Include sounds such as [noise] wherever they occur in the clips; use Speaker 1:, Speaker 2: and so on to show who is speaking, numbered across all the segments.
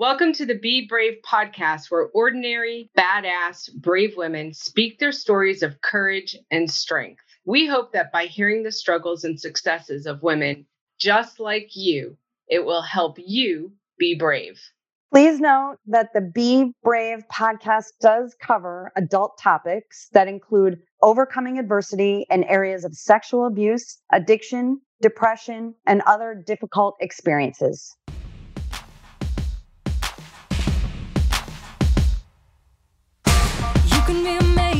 Speaker 1: Welcome to the Be Brave podcast, where ordinary, badass, brave women speak their stories of courage and strength. We hope that by hearing the struggles and successes of women just like you, it will help you be brave.
Speaker 2: Please note that the Be Brave podcast does cover adult topics that include overcoming adversity in areas of sexual abuse, addiction, depression, and other difficult experiences.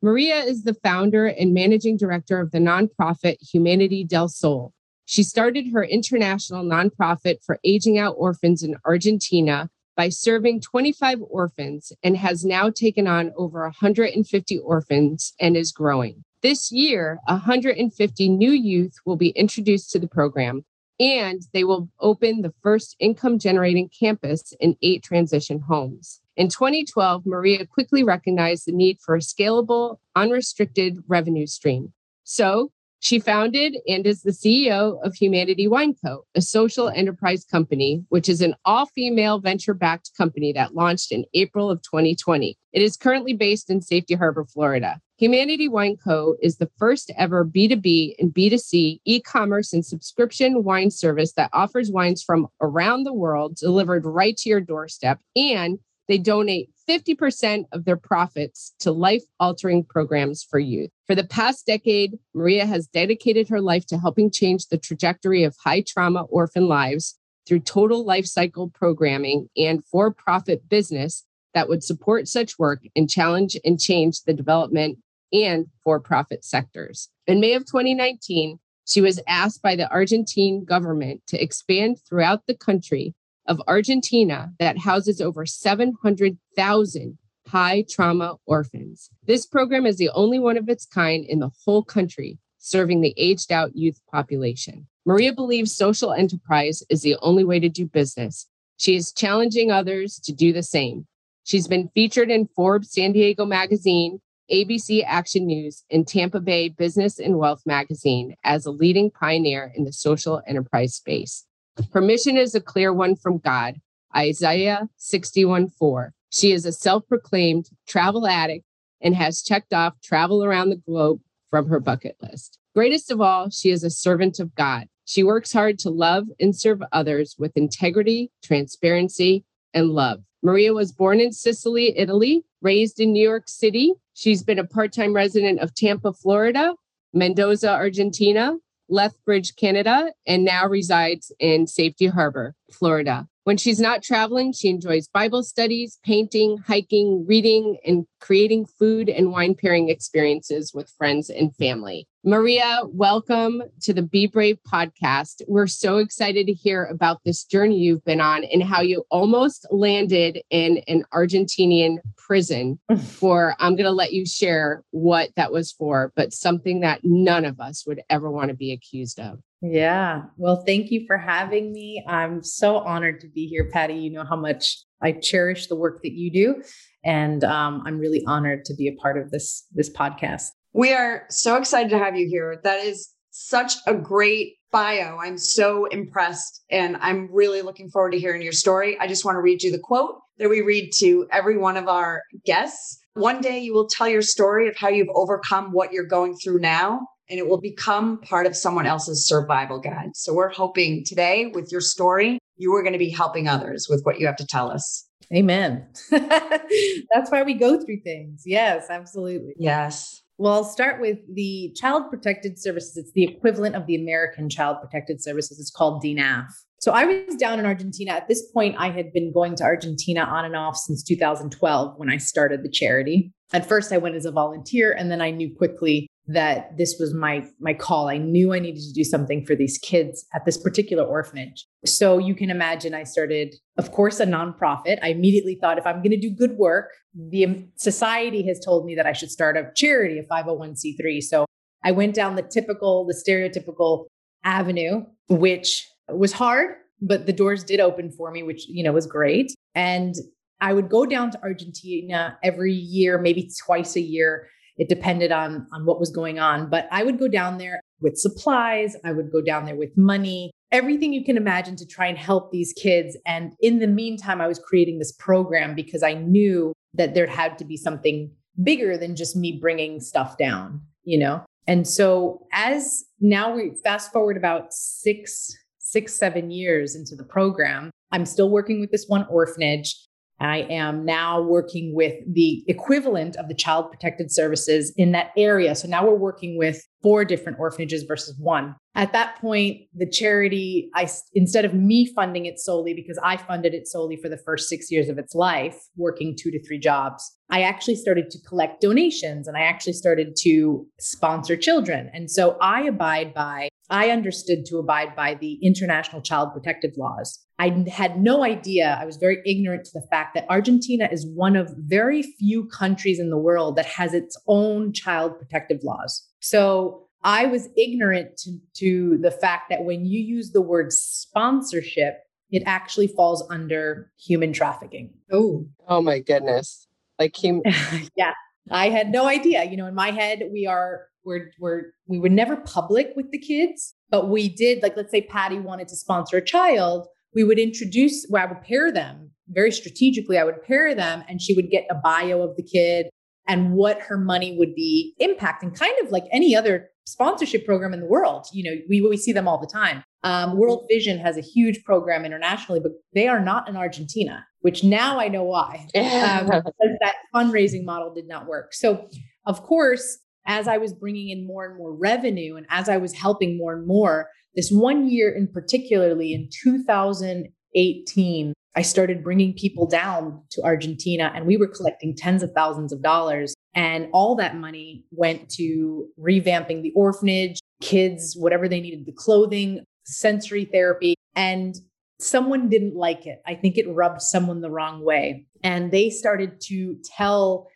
Speaker 1: Maria is the founder and managing director of the nonprofit Humanity del Sol. She started her international nonprofit for aging out orphans in Argentina by serving 25 orphans and has now taken on over 150 orphans and is growing. This year, 150 new youth will be introduced to the program, and they will open the first income generating campus in eight transition homes. In 2012, Maria quickly recognized the need for a scalable, unrestricted revenue stream. So she founded and is the CEO of Humanity Wine Co., a social enterprise company, which is an all female venture backed company that launched in April of 2020. It is currently based in Safety Harbor, Florida. Humanity Wine Co. is the first ever B2B and B2C e commerce and subscription wine service that offers wines from around the world delivered right to your doorstep and they donate 50% of their profits to life altering programs for youth. For the past decade, Maria has dedicated her life to helping change the trajectory of high trauma orphan lives through total life cycle programming and for profit business that would support such work and challenge and change the development and for profit sectors. In May of 2019, she was asked by the Argentine government to expand throughout the country of Argentina that houses over 700,000 high trauma orphans. This program is the only one of its kind in the whole country, serving the aged out youth population. Maria believes social enterprise is the only way to do business. She is challenging others to do the same. She's been featured in Forbes San Diego Magazine, ABC Action News, and Tampa Bay Business and Wealth Magazine as a leading pioneer in the social enterprise space. Permission is a clear one from God. Isaiah 61 4. She is a self proclaimed travel addict and has checked off travel around the globe from her bucket list. Greatest of all, she is a servant of God. She works hard to love and serve others with integrity, transparency, and love. Maria was born in Sicily, Italy, raised in New York City. She's been a part time resident of Tampa, Florida, Mendoza, Argentina, Lethbridge, Canada, and now resides in Safety Harbor, Florida. When she's not traveling, she enjoys Bible studies, painting, hiking, reading, and creating food and wine pairing experiences with friends and family. Maria, welcome to the Be Brave podcast. We're so excited to hear about this journey you've been on and how you almost landed in an Argentinian prison [laughs] for, I'm going to let you share what that was for, but something that none of us would ever want to be accused of.
Speaker 3: Yeah. Well, thank you for having me. I'm so honored to be here, Patty. You know how much I cherish the work that you do, and um, I'm really honored to be a part of this this podcast.
Speaker 2: We are so excited to have you here. That is such a great bio. I'm so impressed, and I'm really looking forward to hearing your story. I just want to read you the quote that we read to every one of our guests. One day you will tell your story of how you've overcome what you're going through now and it will become part of someone else's survival guide. So we're hoping today with your story, you are going to be helping others with what you have to tell us.
Speaker 3: Amen. [laughs] That's why we go through things. Yes, absolutely.
Speaker 2: Yes.
Speaker 3: Well, I'll start with the Child Protected Services. It's the equivalent of the American Child Protected Services. It's called DNAF. So I was down in Argentina. At this point, I had been going to Argentina on and off since 2012 when I started the charity. At first, I went as a volunteer, and then I knew quickly that this was my my call. I knew I needed to do something for these kids at this particular orphanage. So you can imagine I started of course a nonprofit. I immediately thought if I'm going to do good work, the society has told me that I should start a charity, a 501c3. So I went down the typical the stereotypical avenue which was hard, but the doors did open for me which you know was great. And I would go down to Argentina every year, maybe twice a year it depended on on what was going on but i would go down there with supplies i would go down there with money everything you can imagine to try and help these kids. And in the meantime i was creating this program because i knew that there had to be something bigger than just me bringing stuff down you know? And so as now we fast forward about six six seven years into the program i'm still working with this one orphanage I am now working with the equivalent of the Child Protected Services in that area. So now we're working with four different orphanages versus one. At that point, the charity, I instead of me funding it solely because I funded it solely for the first 6 years of its life, working 2 to 3 jobs. I actually started to collect donations and I actually started to sponsor children. And so I abide by I understood to abide by the international child protective laws. I had no idea. I was very ignorant to the fact that Argentina is one of very few countries in the world that has its own child protective laws. So I was ignorant to, to the fact that when you use the word sponsorship, it actually falls under human trafficking.
Speaker 1: Oh, oh my goodness. Like hum- [laughs]
Speaker 3: yeah. I had no idea. You know, in my head, we are we're we're we were never public with the kids, but we did like let's say Patty wanted to sponsor a child, we would introduce well, I would pair them very strategically. I would pair them and she would get a bio of the kid and what her money would be impacting, kind of like any other sponsorship program in the world. You know, we, we see them all the time. Um, World Vision has a huge program internationally, but they are not in Argentina, which now I know why. [laughs] Um, that fundraising model did not work. So, of course, as I was bringing in more and more revenue and as I was helping more and more, this one year in particularly in 2018, I started bringing people down to Argentina and we were collecting tens of thousands of dollars. And all that money went to revamping the orphanage, kids, whatever they needed, the clothing, sensory therapy. And someone didn't like it. I think it rubbed someone the wrong way. And they started to tell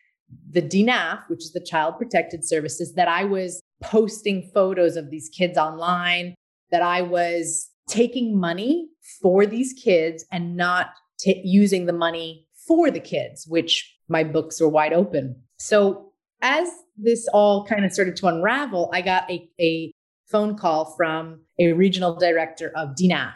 Speaker 3: the DNAF, which is the Child Protected Services, that I was posting photos of these kids online, that I was taking money for these kids and not t- using the money for the kids, which my books were wide open. So as this all kind of started to unravel, I got a, a phone call from a regional director of DNAF.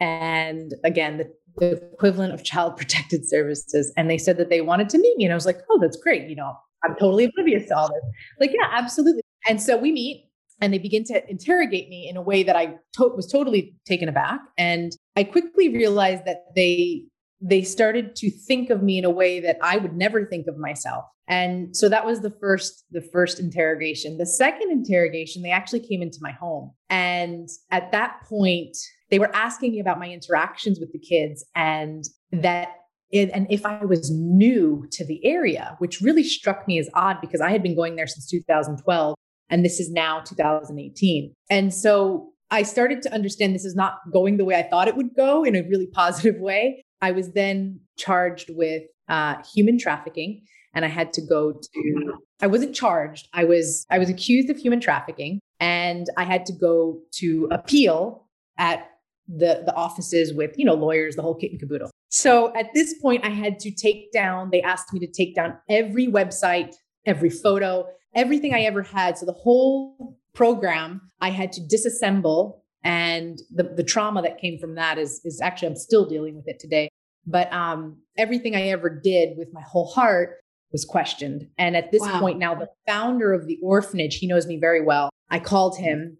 Speaker 3: And again, the, the equivalent of child protected services. And they said that they wanted to meet me. And I was like, oh, that's great. You know, I'm totally oblivious to all this. Like, yeah, absolutely. And so we meet and they begin to interrogate me in a way that I to- was totally taken aback. And I quickly realized that they they started to think of me in a way that I would never think of myself. And so that was the first the first interrogation. The second interrogation, they actually came into my home. And at that point, they were asking me about my interactions with the kids and that it, and if I was new to the area, which really struck me as odd because I had been going there since 2012 and this is now 2018. And so I started to understand this is not going the way I thought it would go in a really positive way. I was then charged with uh, human trafficking and I had to go to I wasn't charged. I was I was accused of human trafficking and I had to go to appeal at the the offices with, you know, lawyers, the whole kit and caboodle. So at this point I had to take down they asked me to take down every website, every photo, everything I ever had. So the whole program I had to disassemble and the, the trauma that came from that is is actually I'm still dealing with it today. But um, everything I ever did with my whole heart was questioned. And at this wow. point now, the founder of the orphanage, he knows me very well. I called him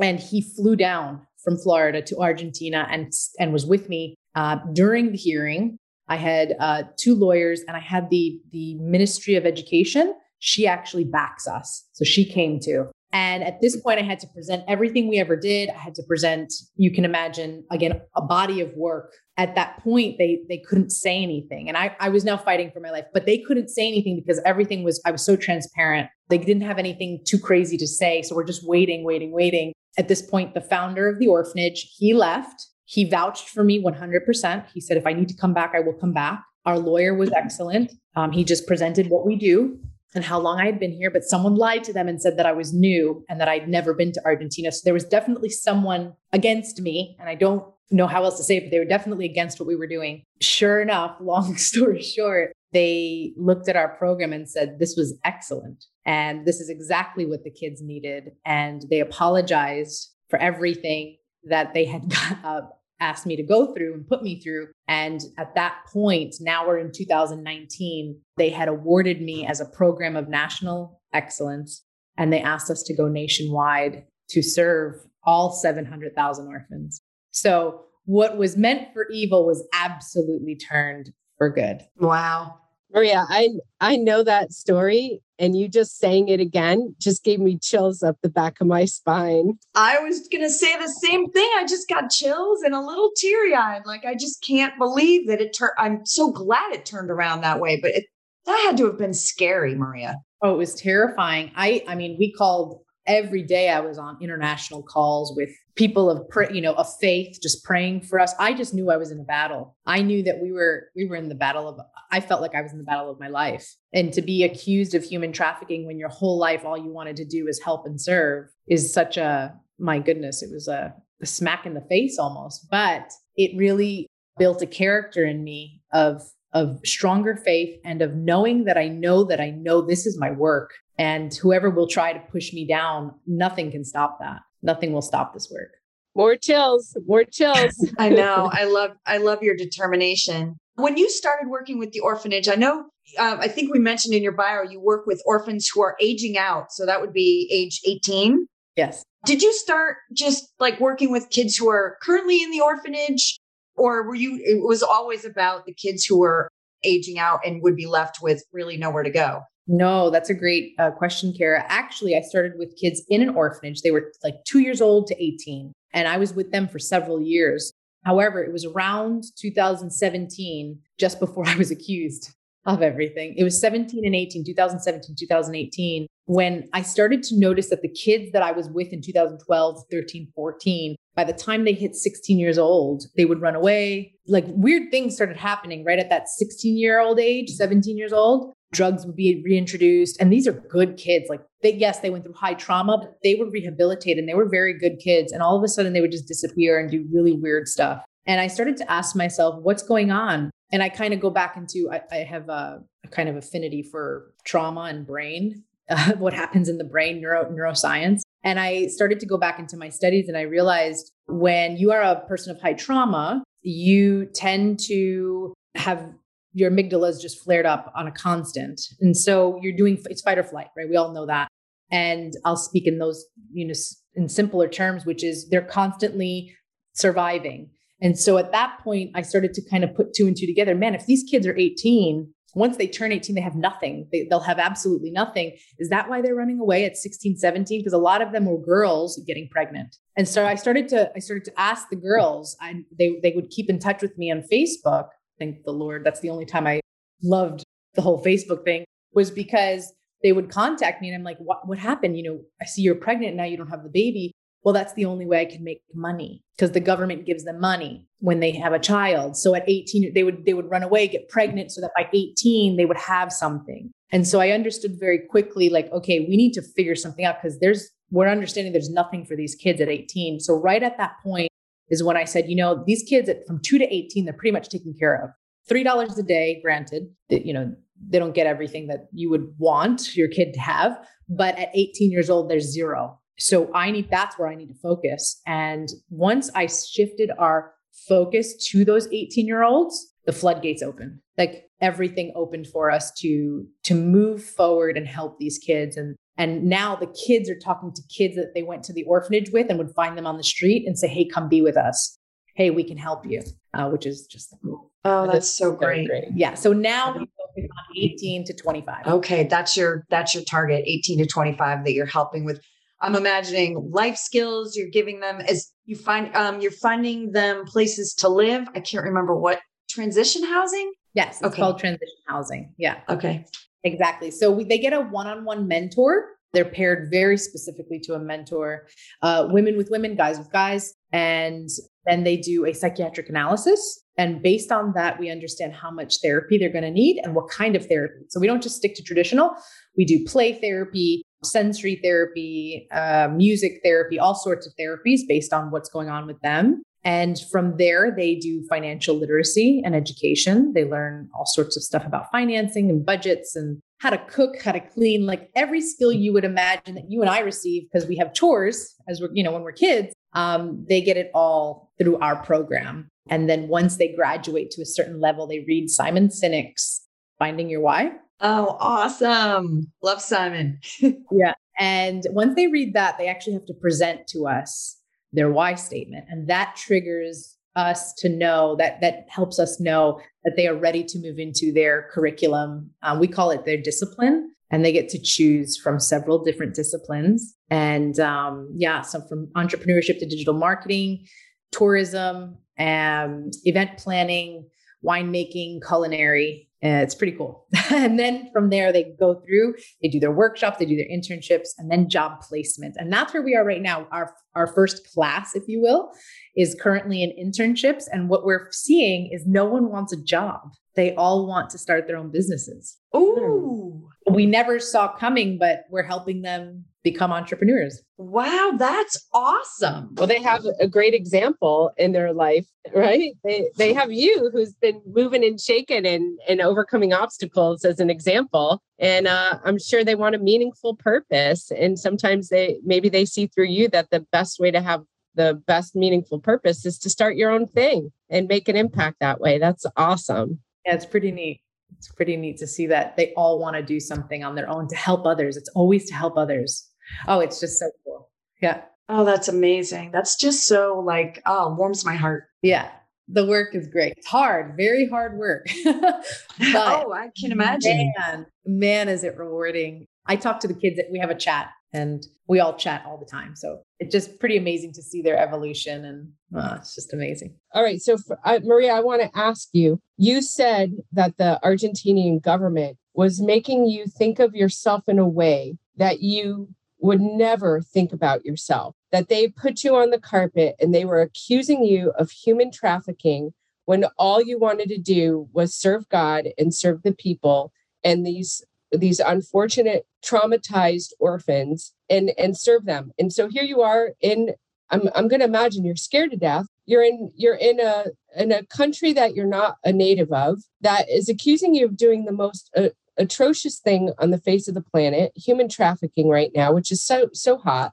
Speaker 3: and he flew down from Florida to Argentina and, and was with me uh, during the hearing. I had uh, two lawyers and I had the, the Ministry of Education. She actually backs us. So she came too. And at this point, I had to present everything we ever did. I had to present, you can imagine, again, a body of work. At that point, they they couldn't say anything. And I, I was now fighting for my life, but they couldn't say anything because everything was, I was so transparent. They didn't have anything too crazy to say. So we're just waiting, waiting, waiting. At this point, the founder of the orphanage, he left. He vouched for me 100%. He said, if I need to come back, I will come back. Our lawyer was excellent. Um, he just presented what we do and how long I had been here, but someone lied to them and said that I was new and that I'd never been to Argentina. So there was definitely someone against me. And I don't know how else to say it, but they were definitely against what we were doing. Sure enough, [laughs] long story short, they looked at our program and said, This was excellent. And this is exactly what the kids needed. And they apologized for everything that they had [laughs] uh, asked me to go through and put me through. And at that point, now we're in 2019, they had awarded me as a program of national excellence. And they asked us to go nationwide to serve all 700,000 orphans. So what was meant for evil was absolutely turned for good.
Speaker 2: Wow.
Speaker 1: Maria, I I know that story and you just saying it again just gave me chills up the back of my spine.
Speaker 2: I was going to say the same thing. I just got chills and a little teary-eyed. Like I just can't believe that it turned I'm so glad it turned around that way, but it, that had to have been scary, Maria.
Speaker 3: Oh, it was terrifying. I I mean, we called every day I was on international calls with people of you know of faith just praying for us. I just knew I was in a battle. I knew that we were we were in the battle of I felt like I was in the battle of my life. And to be accused of human trafficking when your whole life all you wanted to do is help and serve is such a my goodness, it was a, a smack in the face almost. But it really built a character in me of of stronger faith and of knowing that I know that I know this is my work and whoever will try to push me down, nothing can stop that. Nothing will stop this work.
Speaker 1: More chills, more chills. [laughs]
Speaker 2: I know. I love I love your determination. When you started working with the orphanage, I know uh, I think we mentioned in your bio you work with orphans who are aging out. So that would be age 18.
Speaker 3: Yes.
Speaker 2: Did you start just like working with kids who are currently in the orphanage or were you it was always about the kids who were aging out and would be left with really nowhere to go?
Speaker 3: No, that's a great uh, question, Kara. Actually, I started with kids in an orphanage. They were like two years old to 18, and I was with them for several years. However, it was around 2017, just before [laughs] I was accused of everything. It was 17 and 18, 2017, 2018, when I started to notice that the kids that I was with in 2012, 13, 14, by the time they hit 16 years old, they would run away. Like weird things started happening right at that 16 year old age, 17 years old drugs would be reintroduced and these are good kids like they yes they went through high trauma but they were rehabilitated and they were very good kids and all of a sudden they would just disappear and do really weird stuff and i started to ask myself what's going on and i kind of go back into i, I have a, a, kind of affinity for trauma and brain [laughs] uh, what happens in the brain neuro, neuroscience and i started to go back into my studies and i realized when you are a person of high trauma you tend to have your amygdala is just flared up on a constant. And so you're doing it's fight or flight, right? We all know that. And I'll speak in those, you know, in simpler terms, which is they're constantly surviving. And so at that point, I started to kind of put two and two together. Man, if these kids are 18, once they turn 18, they have nothing. They, will have absolutely nothing. Is that why they're running away at 16, 17? Because a lot of them were girls getting pregnant. And so I started to, I started to ask the girls, I, they, they would keep in touch with me on Facebook thank the Lord. That's the only time I loved the whole Facebook thing was because they would contact me and I'm like, what, what happened? You know, I see you're pregnant now you don't have the baby. Well, that's the only way I can make money because the government gives them money when they have a child. So at 18, they would they would run away, get pregnant, so that by 18 they would have something. And so I understood very quickly, like, okay, we need to figure something out because there's we're understanding there's nothing for these kids at 18. So right at that point, is when I said, you know, these kids at, from two to 18, they're pretty much taken care of. $3 a day, granted, that you know, they don't get everything that you would want your kid to have. But at 18 years old, there's zero. So I need, that's where I need to focus. And once I shifted our focus to those 18 year olds, the floodgates open. Like everything opened for us to to move forward and help these kids and and now the kids are talking to kids that they went to the orphanage with and would find them on the street and say, hey, come be with us. Hey, we can help you, uh, which is just
Speaker 2: cool. Oh, that's so great. great.
Speaker 3: Yeah. So now we focus on 18 to 25.
Speaker 2: Okay. That's your, that's your target, 18 to 25 that you're helping with. I'm imagining life skills you're giving them as you find um, you're finding them places to live. I can't remember what transition housing.
Speaker 3: Yes, it's okay. called transition housing. Yeah.
Speaker 2: Okay.
Speaker 3: Exactly. So we, they get a one-on-one mentor. They're paired very specifically to a mentor, uh, women with women, guys with guys, and then they do a psychiatric analysis. And based on that, we understand how much therapy they're going to need and what kind of therapy. So we don't just stick to traditional. We do play therapy, sensory therapy, uh, music therapy, all sorts of therapies based on what's going on with them. And from there, they do financial literacy and education. They learn all sorts of stuff about financing and budgets and how to cook, how to clean, like every skill you would imagine that you and I receive because we have chores as we're, you know, when we're kids. Um, they get it all through our program. And then once they graduate to a certain level, they read Simon Sinek's Finding Your Why.
Speaker 2: Oh, awesome. Love Simon. [laughs]
Speaker 3: yeah. And once they read that, they actually have to present to us their why statement. And that triggers us to know that that helps us know that they are ready to move into their curriculum. Um, we call it their discipline, and they get to choose from several different disciplines. And um, yeah, some from entrepreneurship to digital marketing, tourism, and event planning, winemaking, culinary, uh, it's pretty cool. [laughs] and then from there, they go through, they do their workshops, they do their internships, and then job placement. And that's where we are right now. Our, our first class, if you will, is currently in internships. And what we're seeing is no one wants a job. They all want to start their own businesses.
Speaker 2: Ooh.
Speaker 3: We never saw coming, but we're helping them become entrepreneurs.
Speaker 2: Wow, that's awesome.
Speaker 1: Well, they have a great example in their life, right? They they have you who's been moving and shaking and and overcoming obstacles as an example. And uh, I'm sure they want a meaningful purpose. And sometimes they maybe they see through you that the best way to have the best meaningful purpose is to start your own thing and make an impact that way. That's awesome.
Speaker 3: Yeah, it's pretty neat. It's pretty neat to see that they all want to do something on their own to help others. It's always to help others. Oh, it's just so cool. Yeah.
Speaker 2: Oh, that's amazing. That's just so like, oh, warms my heart.
Speaker 3: Yeah. The work is great. It's hard, very hard work. [laughs]
Speaker 2: oh, I can imagine.
Speaker 3: Man, man, is it rewarding. I talk to the kids, that we have a chat and we all chat all the time. So it's just pretty amazing to see their evolution and uh, it's just amazing.
Speaker 1: All right. So, for, uh, Maria, I want to ask you you said that the Argentinian government was making you think of yourself in a way that you would never think about yourself, that they put you on the carpet and they were accusing you of human trafficking when all you wanted to do was serve God and serve the people and these these unfortunate traumatized orphans and and serve them. And so here you are in I'm I'm going to imagine you're scared to death. You're in you're in a in a country that you're not a native of that is accusing you of doing the most uh, atrocious thing on the face of the planet, human trafficking right now, which is so so hot.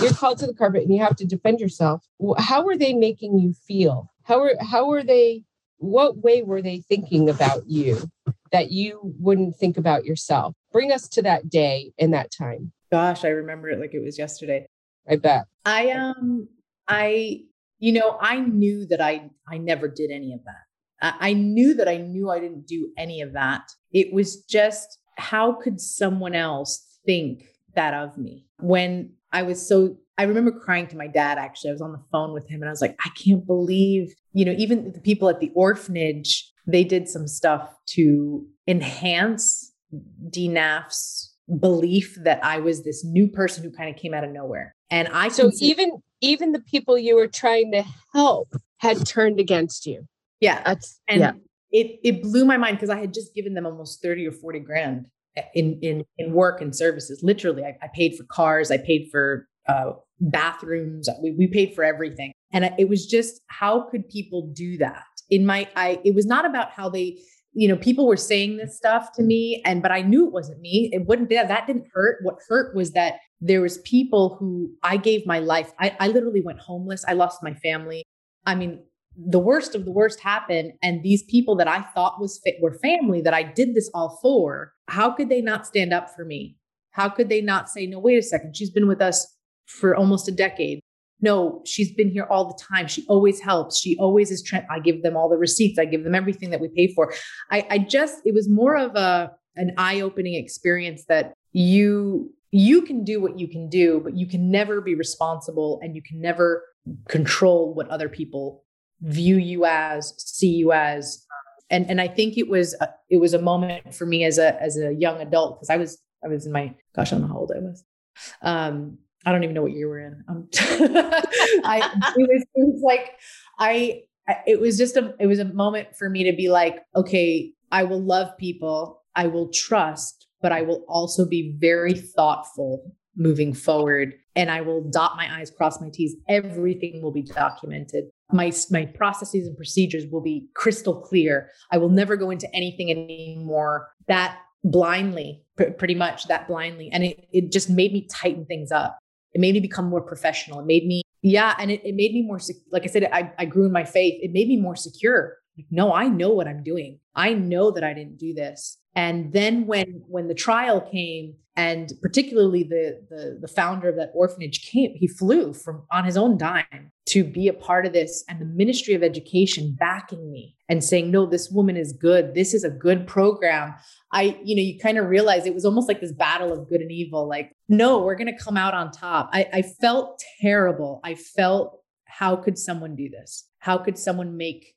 Speaker 1: You're called to the carpet and you have to defend yourself. How are they making you feel? How are how are they what way were they thinking about you that you wouldn't think about yourself? Bring us to that day and that time.
Speaker 3: Gosh, I remember it like it was yesterday.
Speaker 1: I bet.
Speaker 3: I um I you know, I knew that I I never did any of that. I knew that I knew I didn't do any of that. It was just how could someone else think that of me when I was so I remember crying to my dad actually. I was on the phone with him and I was like, I can't believe, you know, even the people at the orphanage, they did some stuff to enhance DNAF's belief that I was this new person who kind of came out of nowhere. And I
Speaker 1: so even even the people you were trying to help had turned against you.
Speaker 3: Yeah.
Speaker 1: That's
Speaker 3: and
Speaker 1: yeah.
Speaker 3: it it blew my mind because I had just given them almost 30 or 40 grand in in in work and services. Literally, I, I paid for cars, I paid for uh, bathrooms, we, we paid for everything. And it was just how could people do that? In my I it was not about how they you know people were saying this stuff to me and but i knew it wasn't me. It wouldn't that, that didn't hurt. What hurt was that there was people who i gave my life I, I literally went homeless. I lost my family. I mean the worst of the worst happened and these people that i thought was fit were family that i did this all for how could they not stand up for me? How could they not say no wait a second. She's been with us for almost a decade no she's been here all the time she always helps she always is trying i give them all the receipts i give them everything that we pay for i i just it was more of a an eye-opening experience that you you can do what you can do, but you can never be responsible and you can never control what other people view you as, see you as. And and I think it was a, it was a moment for me as a as a young adult because I was I was in my gosh I don't know how old I was. Um, I don't even know what year we're in. Um, [laughs] I [laughs] it was, it was like I it was just a it was a moment for me to be like okay I will love people I will trust but I will also be very thoughtful moving forward and I will dot my I's, cross my T's. Everything will be documented. My, my processes and procedures will be crystal clear. I will never go into anything anymore that blindly, pr- pretty much that blindly. And it, it just made me tighten things up. It made me become more professional. It made me, yeah. And it, it made me more, like I said, I, I grew in my faith. It made me more secure. Like, no, I know what I'm doing. I know that I didn't do this. And then when when the trial came, and particularly the, the the founder of that orphanage came, he flew from on his own dime to be a part of this, and the Ministry of Education backing me and saying, "No, this woman is good. This is a good program." I, you know, you kind of realize it was almost like this battle of good and evil. Like, no, we're going to come out on top. I, I felt terrible. I felt, how could someone do this? How could someone make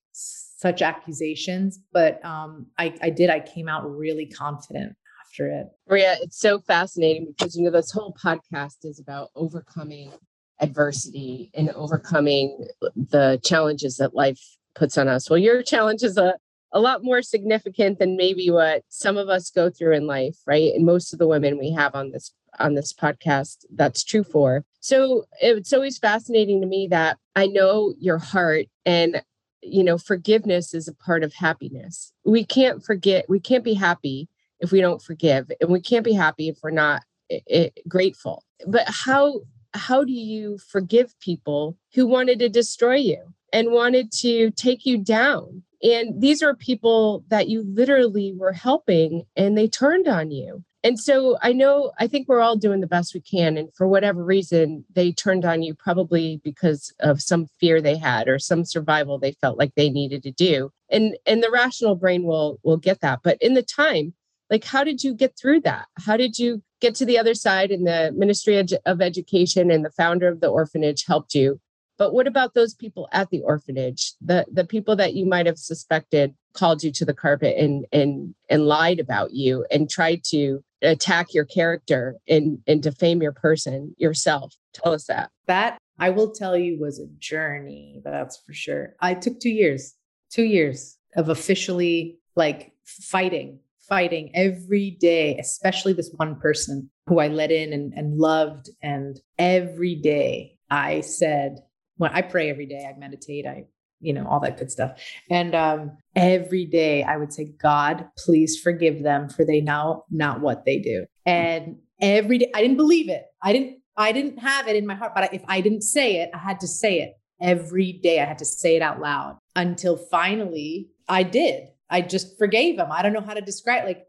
Speaker 3: such accusations, but um, I, I did. I came out really confident after it.
Speaker 1: Maria, it's so fascinating because you know this whole podcast is about overcoming adversity and overcoming the challenges that life puts on us. Well, your challenge is a a lot more significant than maybe what some of us go through in life, right? And most of the women we have on this on this podcast that's true for. So it's always fascinating to me that I know your heart and you know forgiveness is a part of happiness we can't forget we can't be happy if we don't forgive and we can't be happy if we're not it, it, grateful but how how do you forgive people who wanted to destroy you and wanted to take you down and these are people that you literally were helping and they turned on you and so I know, I think we're all doing the best we can. And for whatever reason, they turned on you probably because of some fear they had or some survival they felt like they needed to do. And and the rational brain will will get that. But in the time, like how did you get through that? How did you get to the other side? And the Ministry of Education and the founder of the orphanage helped you. But what about those people at the orphanage? The the people that you might have suspected called you to the carpet and and and lied about you and tried to attack your character and and defame your person yourself tell us that
Speaker 3: that i will tell you was a journey that's for sure i took two years two years of officially like fighting fighting every day especially this one person who i let in and, and loved and every day i said when i pray every day i meditate i you know, all that good stuff. And um, every day I would say, God, please forgive them for they know not what they do. And every day I didn't believe it. I didn't, I didn't have it in my heart, but if I didn't say it, I had to say it every day. I had to say it out loud until finally I did. I just forgave them. I don't know how to describe like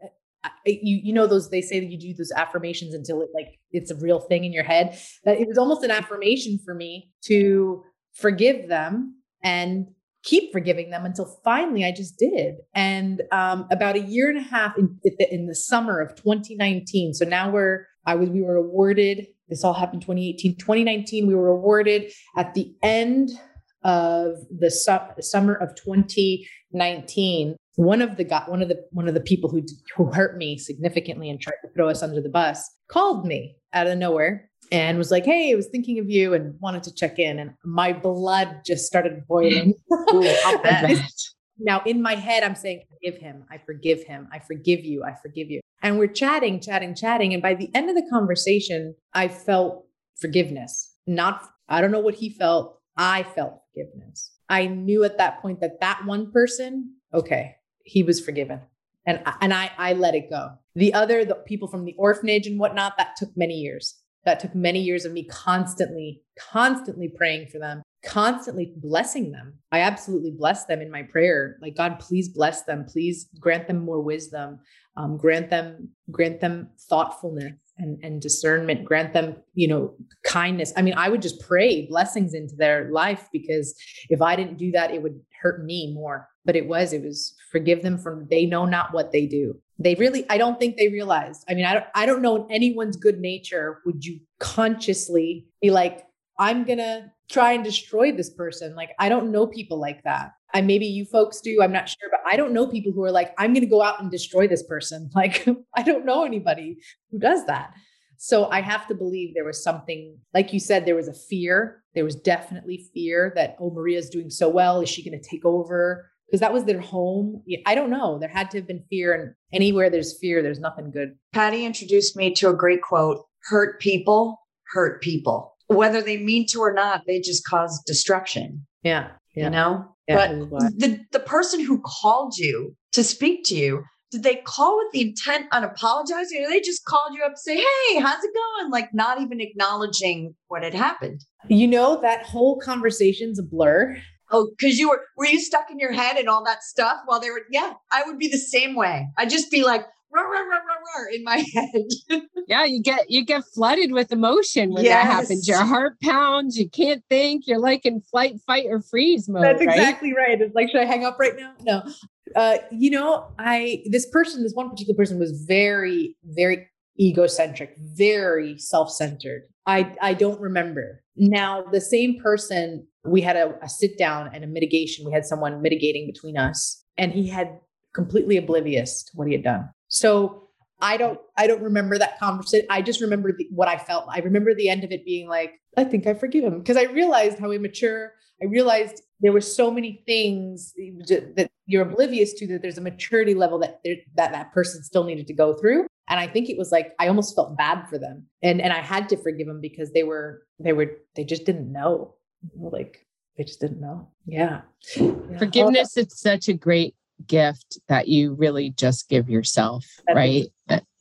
Speaker 3: you you know those they say that you do those affirmations until it like it's a real thing in your head that it was almost an affirmation for me to forgive them and keep forgiving them until finally I just did. And um, about a year and a half in, in the summer of 2019. So now we're, I was, we were awarded, this all happened 2018, 2019, we were awarded at the end of the su- summer of 2019 one of the got one of the one of the people who who hurt me significantly and tried to throw us under the bus called me out of nowhere and was like, Hey, I was thinking of you and wanted to check in. And my blood just started boiling. [laughs] Ooh, [laughs] now, in my head, I'm saying, Forgive him. I forgive him. I forgive you. I forgive you. And we're chatting, chatting, chatting. And by the end of the conversation, I felt forgiveness. Not, I don't know what he felt. I felt forgiveness. I knew at that point that that one person, okay, he was forgiven. And, and I, I let it go. The other, the people from the orphanage and whatnot, that took many years that took many years of me constantly, constantly praying for them, constantly blessing them. I absolutely bless them in my prayer. Like, God, please bless them. Please grant them more wisdom. Um, grant them, grant them thoughtfulness and, and discernment. Grant them, you know, kindness. I mean, I would just pray blessings into their life because if I didn't do that, it would hurt me more. But it was, it was Forgive them for they know not what they do. They really, I don't think they realized. I mean, I don't, I don't know in anyone's good nature would you consciously be like, I'm gonna try and destroy this person. Like, I don't know people like that. I maybe you folks do, I'm not sure, but I don't know people who are like, I'm gonna go out and destroy this person. [laughs] Like, I don't know anybody who does that. So I have to believe there was something, like you said, there was a fear. There was definitely fear that, oh, Maria's doing so well. Is she to take over? Because that was their home. I don't know. There had to have been fear. And anywhere there's fear, there's nothing good.
Speaker 2: Patty introduced me to a great quote hurt people hurt people. Whether they mean to or not, they just cause destruction.
Speaker 3: Yeah. yeah.
Speaker 2: You know? Yeah, but the, the person who called you to speak to you did they call with the intent on apologizing or they just called you up to say hey how's it going like not even acknowledging what had happened
Speaker 3: you know that whole conversation's a blur
Speaker 2: oh because you were were you stuck in your head and all that stuff? While they were yeah i would be the same way. I'd just be like rah, rah, rah, rah, rah, in my [laughs] head.
Speaker 1: Yeah you get you get flooded with emotion when yes. that happens. Your heart pounds you can't think you're like in flight fight or freeze mode
Speaker 3: that's exactly right, right. it's like should i hang up right now? No. Uh, you know, I this person, this one particular person was very, very egocentric, very self-centered. I I don't remember. Now, the same person, we had a, a sit down and a mitigation. We had someone mitigating between us, and he had completely oblivious to what he had done. So I don't I don't remember that conversation. I just remember the, what I felt. I remember the end of it being like, I think I forgive him because I realized how immature. I realized there were so many things that you're oblivious to that there's a maturity level that that that person still needed to go through and i think it was like i almost felt bad for them and and i had to forgive them because they were they were they just didn't know like they just didn't know yeah,
Speaker 1: yeah. forgiveness it's such a great gift that you really just give yourself That's right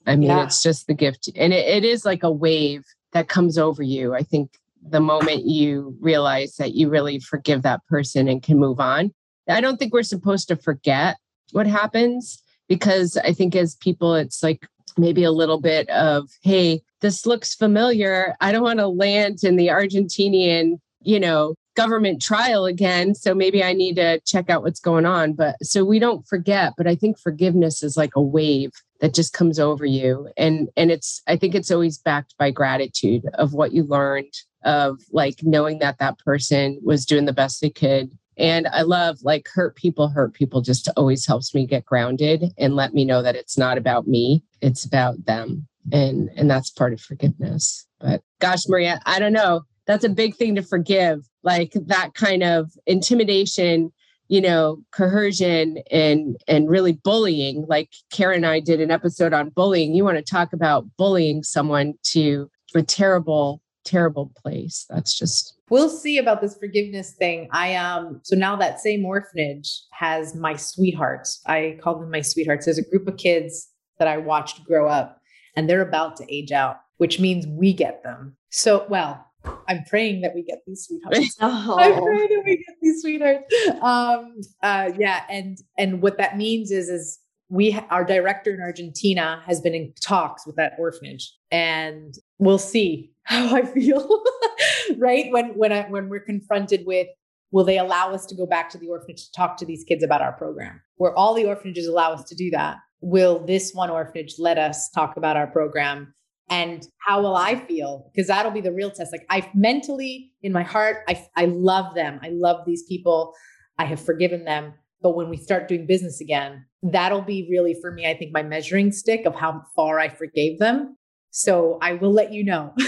Speaker 1: i mean yeah. it's just the gift and it, it is like a wave that comes over you i think the moment you realize that you really forgive that person and can move on. I don't think we're supposed to forget what happens because I think as people, it's like maybe a little bit of, hey, this looks familiar. I don't want to land in the Argentinian, you know, government trial again. So maybe I need to check out what's going on. But so we don't forget. But I think forgiveness is like a wave that just comes over you. And and it's I think it's always backed by gratitude of what you learned of like knowing that that person was doing the best they could. And I love like hurt people, hurt people just always helps me get grounded and let me know that it's not about me, it's about them. And and that's part of forgiveness. But gosh, Maria, I don't know. That's a big thing to forgive. Like that kind of intimidation, you know, coercion and and really bullying. Like Kara and I did an episode on bullying. You want to talk about bullying someone to a terrible terrible place. That's just
Speaker 3: We'll see about this forgiveness thing. I um so now that same orphanage has my sweethearts. I call them my sweethearts. There's a group of kids that I watched grow up and they're about to age out, which means we get them. So, well, I'm praying that we get these sweethearts. [laughs] Oh. I'm praying that we get these sweethearts. Um, uh, yeah, and and what that means is is we our director in Argentina has been in talks with that orphanage, and we'll see [laughs] how I feel, [laughs] right? When when I when we're confronted with will they allow us to go back to the orphanage to talk to these kids about our program? Where all the orphanages allow us to do that, will this one orphanage let us talk about our program? And how will I feel? Because that'll be the real test. Like I mentally, in my heart, I I love them. I love these people. I have forgiven them. But when we start doing business again, that'll be really for me, I think, my measuring stick of how far I forgave them. So I will let you know. [laughs]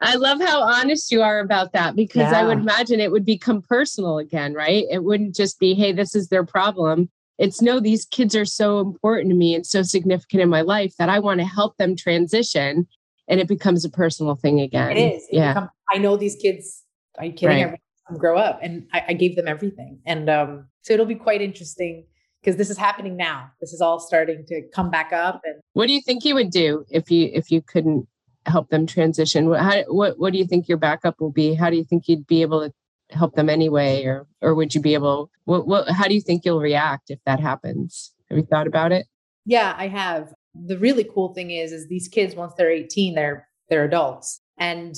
Speaker 1: I love how honest you are about that because yeah. I would imagine it would become personal again, right? It wouldn't just be, hey, this is their problem. It's no, these kids are so important to me and so significant in my life that I want to help them transition. And it becomes a personal thing again.
Speaker 3: It is. It yeah. Become, I know these kids, are you kidding? Right. Grow up and I, I, gave them everything. And um, so it'll be quite interesting because this is happening now. This is all starting to come back up. And
Speaker 1: what do you think you would do if you if you couldn't help them transition? What how, what what do you think your backup will be? How do you think you'd be able to help them anyway, or or would you be able? What what? How do you think you'll react if that happens? Have you thought about it?
Speaker 3: Yeah, I have. The really cool thing is, is these kids once they're 18, they're they're adults, and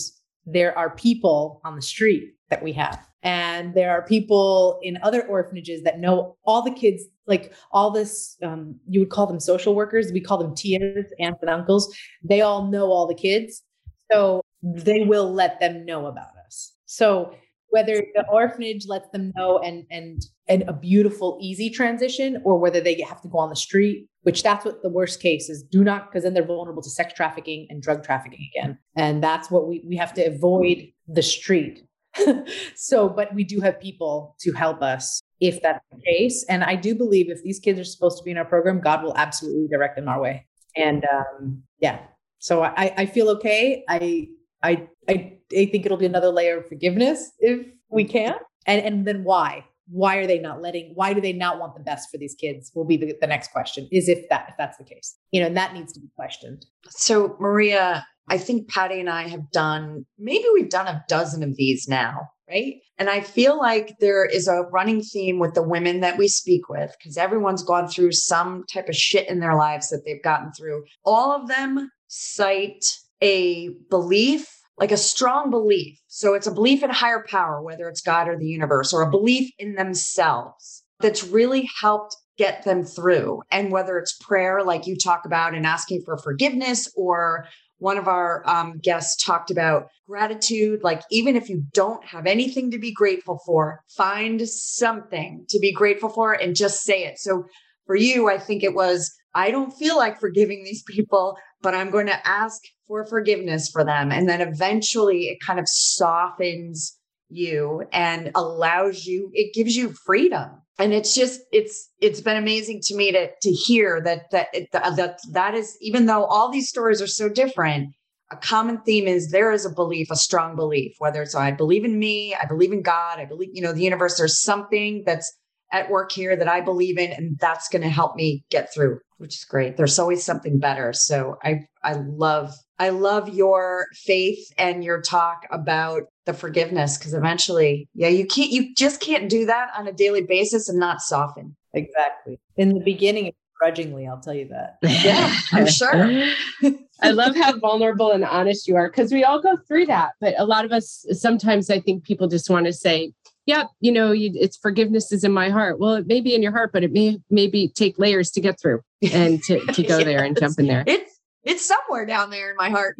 Speaker 3: there are people on the street that we have And there are people in other orphanages that know all the kids, like all this, um, you would call them social workers. We call them tias, aunts and uncles. They all know all the kids. So they will let them know about us. So whether the orphanage lets them know and and and a beautiful easy transition or whether they have to go on the street which that's what the worst case is do not because then they're vulnerable to sex trafficking and drug trafficking again and that's what we we have to avoid the street [laughs] so but we do have people to help us if that's the case and i do believe if these kids are supposed to be in our program god will absolutely direct them our way and um yeah so i i feel okay i i i I think it'll be another layer of forgiveness if we can. And and then why? Why are they not letting? Why do they not want the best for these kids? Will be the, the next question. Is if that if that's the case, you know, and that needs to be questioned.
Speaker 2: So Maria, I think Patty and I have done maybe we've done a dozen of these now, right? And I feel like there is a running theme with the women that we speak with because everyone's gone through some type of shit in their lives that they've gotten through. All of them cite a belief like a strong belief. So it's a belief in higher power, whether it's God or the universe, or a belief in themselves that's really helped get them through. And whether it's prayer, like you talk about, and asking for forgiveness, or one of our um, guests talked about gratitude. Like, even if you don't have anything to be grateful for, find something to be grateful for and just say it. So, for you, I think it was, I don't feel like forgiving these people, but I'm going to ask for forgiveness for them. And then eventually it kind of softens you and allows you, it gives you freedom. And it's just, it's, it's been amazing to me to, to hear that, that, uh, that, that is, even though all these stories are so different, a common theme is there is a belief, a strong belief, whether it's I believe in me, I believe in God, I believe, you know, the universe, there's something that's at work here that I believe in, and that's going to help me get through, which is great. There's always something better. So I I love I love your faith and your talk about the forgiveness because eventually, yeah, you can't you just can't do that on a daily basis and not soften.
Speaker 3: Exactly. In the beginning, grudgingly, I'll tell you that.
Speaker 2: Yeah, I'm sure. [laughs]
Speaker 1: I love how vulnerable and honest you are because we all go through that. But a lot of us, sometimes I think people just want to say, yep, you know, you, it's forgiveness is in my heart. Well, it may be in your heart, but it may maybe take layers to get through and to, to go yes. [laughs] there and jump in there.
Speaker 2: It's it's somewhere down there in my heart.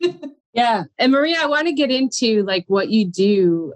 Speaker 2: [laughs]
Speaker 1: yeah. And Maria, I want to get into like what you do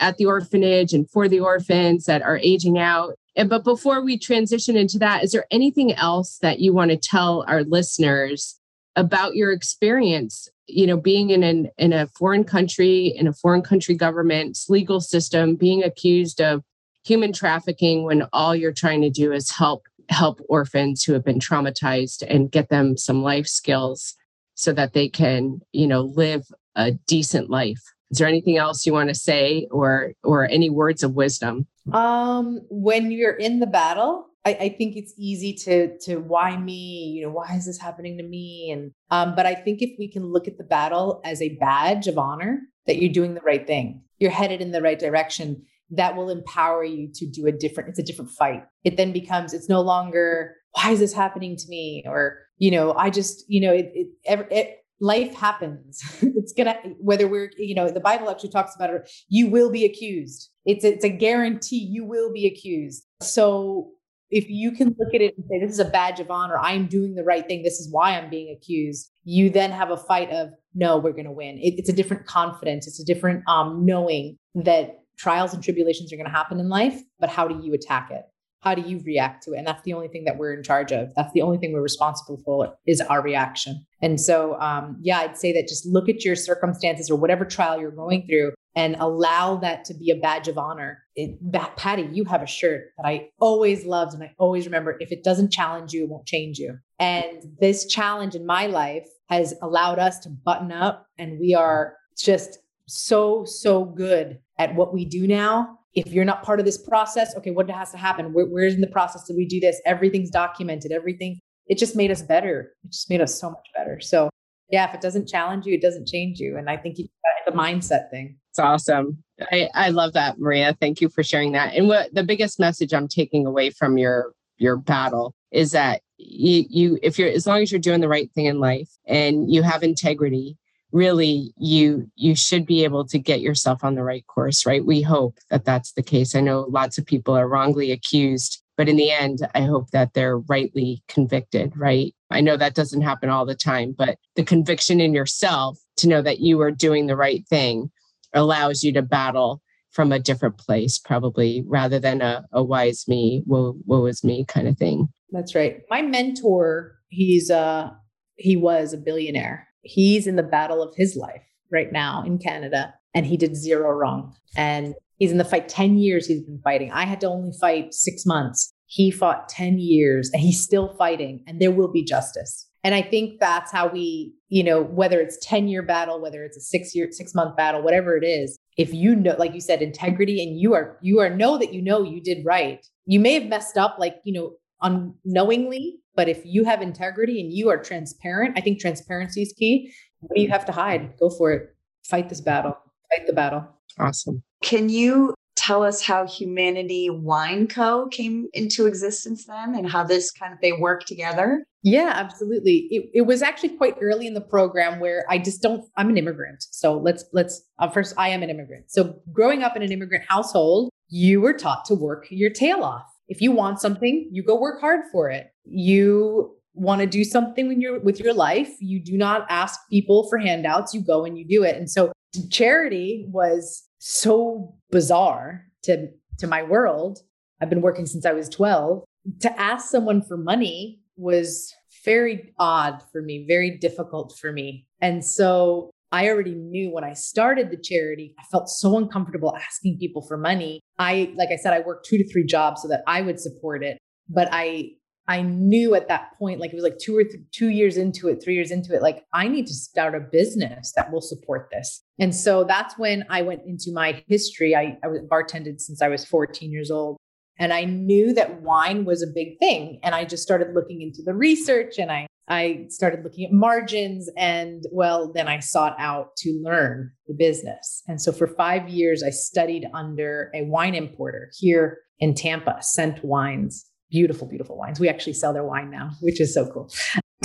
Speaker 1: at the orphanage and for the orphans that are aging out. And but before we transition into that, is there anything else that you want to tell our listeners about your experience you know being in an in a foreign country in a foreign country government's legal system being accused of human trafficking when all you're trying to do is help help orphans who have been traumatized and get them some life skills so that they can you know live a decent life. Is there anything else you want to say or or any words of wisdom?
Speaker 3: Um when you're in the battle I, I, think it's easy to to why me? You know why is this happening to me? And um but i think if we can look at the battle as a badge of honor that you're doing the right thing you're headed in the right direction that will empower you to do a different it's a different fight. It then becomes it's no longer why is this happening to me? or you know i just you know it, it, it life happens. [laughs] It's gonna whether we're you know the bible actually talks about it you will be accused. It's it's a guarantee you will be accused. So if you can look at it and say, this is a badge of honor, I'm doing the right thing, this is why I'm being accused, you then have a fight of, no, we're going to win. It, it's a different confidence, it's a different um, knowing that trials and tribulations are going to happen in life, but how do you attack it? How do you react to it? And that's the only thing that we're in charge of. That's the only thing we're responsible for is our reaction. And so, um, yeah, I'd say that just look at your circumstances or whatever trial you're going through and allow that to be a badge of honor. It, Patty, you have a shirt that I always loved and I always remember if it doesn't challenge you, it won't change you. And this challenge in my life has allowed us to button up and we are just so, so good at what we do now. If you're not part of this process, okay, what has to happen? Where, where's in the process that we do this? Everything's documented, everything. It just made us better. It just made us so much better. So yeah, if it doesn't challenge you, it doesn't change you. And I think you, a mindset thing.
Speaker 1: It's awesome. I, I love that, Maria. Thank you for sharing that. And what the biggest message I'm taking away from your your battle is that you you if you're as long as you're doing the right thing in life and you have integrity, really you you should be able to get yourself on the right course right we hope that that's the case i know lots of people are wrongly accused but in the end i hope that they're rightly convicted right i know that doesn't happen all the time but the conviction in yourself to know that you are doing the right thing allows you to battle from a different place probably rather than a, a wise me woe, woe is me kind of thing
Speaker 3: that's right my mentor he's uh he was a billionaire he's in the battle of his life right now in Canada and he did zero wrong. And he's in the fight 10 years he's been fighting. I had to only fight 6 months. He fought 10 years and he's still fighting and there will be justice. And I think that's how we, you know, whether it's 10 year battle, whether it's a 6 year 6 month battle, whatever it is, if you know like you said integrity and you are you are know that you know you did right. You may have messed up like, you know, unknowingly, but if you have integrity and you are transparent, I think transparency is key. What do you have to hide? Go for it. Fight this battle. Fight the battle.
Speaker 1: Awesome.
Speaker 2: Can you tell us how Humanity Wine Co. came into existence then and how this kind of they work together?
Speaker 3: Yeah, absolutely. It, it was actually quite early in the program where I just don't, I'm an immigrant. So let's, let's, uh, first, I am an immigrant. So growing up in an immigrant household, you were taught to work your tail off. If you want something, you go work hard for it. You want to do something when you're with your life, you do not ask people for handouts, you go and you do it. And so charity was so bizarre to to my world. I've been working since I was 12. To ask someone for money was very odd for me, very difficult for me. And so I already knew when I started the charity, I felt so uncomfortable asking people for money. I, like I said, I worked two to three jobs so that I would support it. But I, I knew at that point, like it was like two or th- two years into it, three years into it, like I need to start a business that will support this. And so that's when I went into my history. I, I was bartended since I was 14 years old. And I knew that wine was a big thing. And I just started looking into the research and I I started looking at margins and well, then I sought out to learn the business. And so for five years, I studied under a wine importer here in Tampa, Scent Wines. Beautiful, beautiful wines. We actually sell their wine now, which is so cool.